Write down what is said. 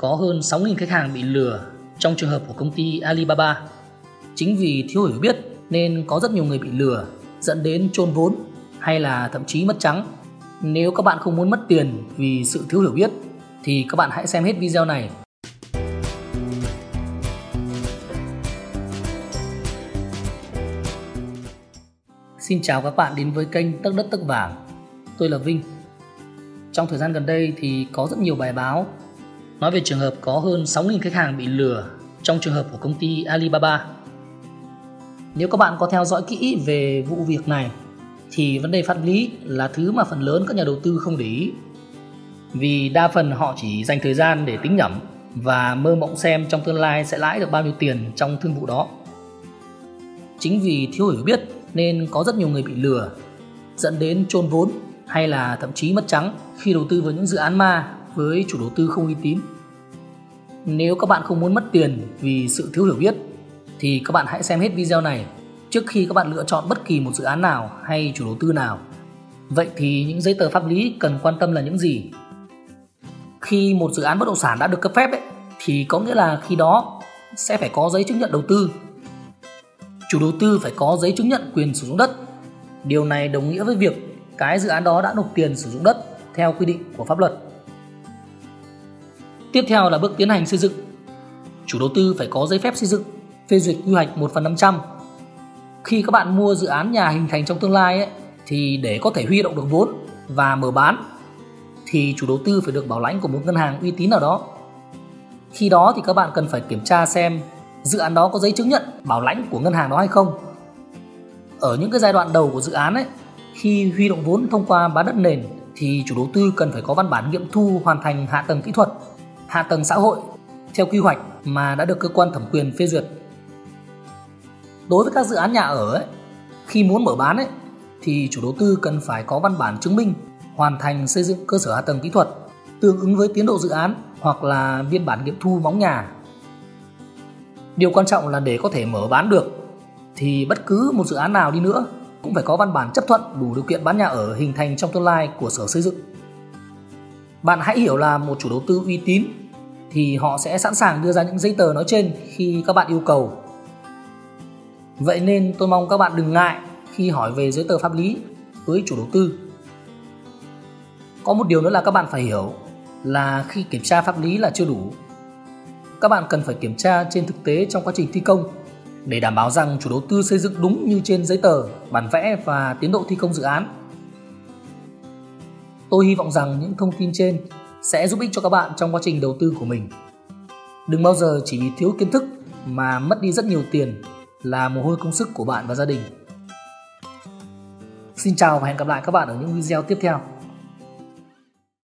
có hơn 6.000 khách hàng bị lừa trong trường hợp của công ty Alibaba. Chính vì thiếu hiểu biết nên có rất nhiều người bị lừa, dẫn đến chôn vốn hay là thậm chí mất trắng. Nếu các bạn không muốn mất tiền vì sự thiếu hiểu biết, thì các bạn hãy xem hết video này. Xin chào các bạn đến với kênh Tấc Đất Tấc Vàng. Tôi là Vinh. Trong thời gian gần đây thì có rất nhiều bài báo nói về trường hợp có hơn 6.000 khách hàng bị lừa trong trường hợp của công ty Alibaba. Nếu các bạn có theo dõi kỹ về vụ việc này, thì vấn đề pháp lý là thứ mà phần lớn các nhà đầu tư không để ý. Vì đa phần họ chỉ dành thời gian để tính nhẩm và mơ mộng xem trong tương lai sẽ lãi được bao nhiêu tiền trong thương vụ đó. Chính vì thiếu hiểu biết nên có rất nhiều người bị lừa, dẫn đến chôn vốn hay là thậm chí mất trắng khi đầu tư vào những dự án ma với chủ đầu tư không uy tín. Nếu các bạn không muốn mất tiền vì sự thiếu hiểu biết thì các bạn hãy xem hết video này trước khi các bạn lựa chọn bất kỳ một dự án nào hay chủ đầu tư nào. Vậy thì những giấy tờ pháp lý cần quan tâm là những gì? Khi một dự án bất động sản đã được cấp phép ấy, thì có nghĩa là khi đó sẽ phải có giấy chứng nhận đầu tư. Chủ đầu tư phải có giấy chứng nhận quyền sử dụng đất. Điều này đồng nghĩa với việc cái dự án đó đã nộp tiền sử dụng đất theo quy định của pháp luật. Tiếp theo là bước tiến hành xây dựng. Chủ đầu tư phải có giấy phép xây dựng, phê duyệt quy hoạch 1 phần 500. Khi các bạn mua dự án nhà hình thành trong tương lai ấy, thì để có thể huy động được vốn và mở bán thì chủ đầu tư phải được bảo lãnh của một ngân hàng uy tín nào đó. Khi đó thì các bạn cần phải kiểm tra xem dự án đó có giấy chứng nhận bảo lãnh của ngân hàng đó hay không. Ở những cái giai đoạn đầu của dự án ấy, khi huy động vốn thông qua bán đất nền thì chủ đầu tư cần phải có văn bản nghiệm thu hoàn thành hạ tầng kỹ thuật hạ tầng xã hội theo quy hoạch mà đã được cơ quan thẩm quyền phê duyệt. Đối với các dự án nhà ở ấy, khi muốn mở bán ấy, thì chủ đầu tư cần phải có văn bản chứng minh hoàn thành xây dựng cơ sở hạ tầng kỹ thuật tương ứng với tiến độ dự án hoặc là biên bản nghiệm thu móng nhà. Điều quan trọng là để có thể mở bán được thì bất cứ một dự án nào đi nữa cũng phải có văn bản chấp thuận đủ điều kiện bán nhà ở hình thành trong tương lai của sở xây dựng. Bạn hãy hiểu là một chủ đầu tư uy tín thì họ sẽ sẵn sàng đưa ra những giấy tờ nói trên khi các bạn yêu cầu. Vậy nên tôi mong các bạn đừng ngại khi hỏi về giấy tờ pháp lý với chủ đầu tư. Có một điều nữa là các bạn phải hiểu là khi kiểm tra pháp lý là chưa đủ. Các bạn cần phải kiểm tra trên thực tế trong quá trình thi công để đảm bảo rằng chủ đầu tư xây dựng đúng như trên giấy tờ, bản vẽ và tiến độ thi công dự án Tôi hy vọng rằng những thông tin trên sẽ giúp ích cho các bạn trong quá trình đầu tư của mình. Đừng bao giờ chỉ vì thiếu kiến thức mà mất đi rất nhiều tiền là mồ hôi công sức của bạn và gia đình. Xin chào và hẹn gặp lại các bạn ở những video tiếp theo.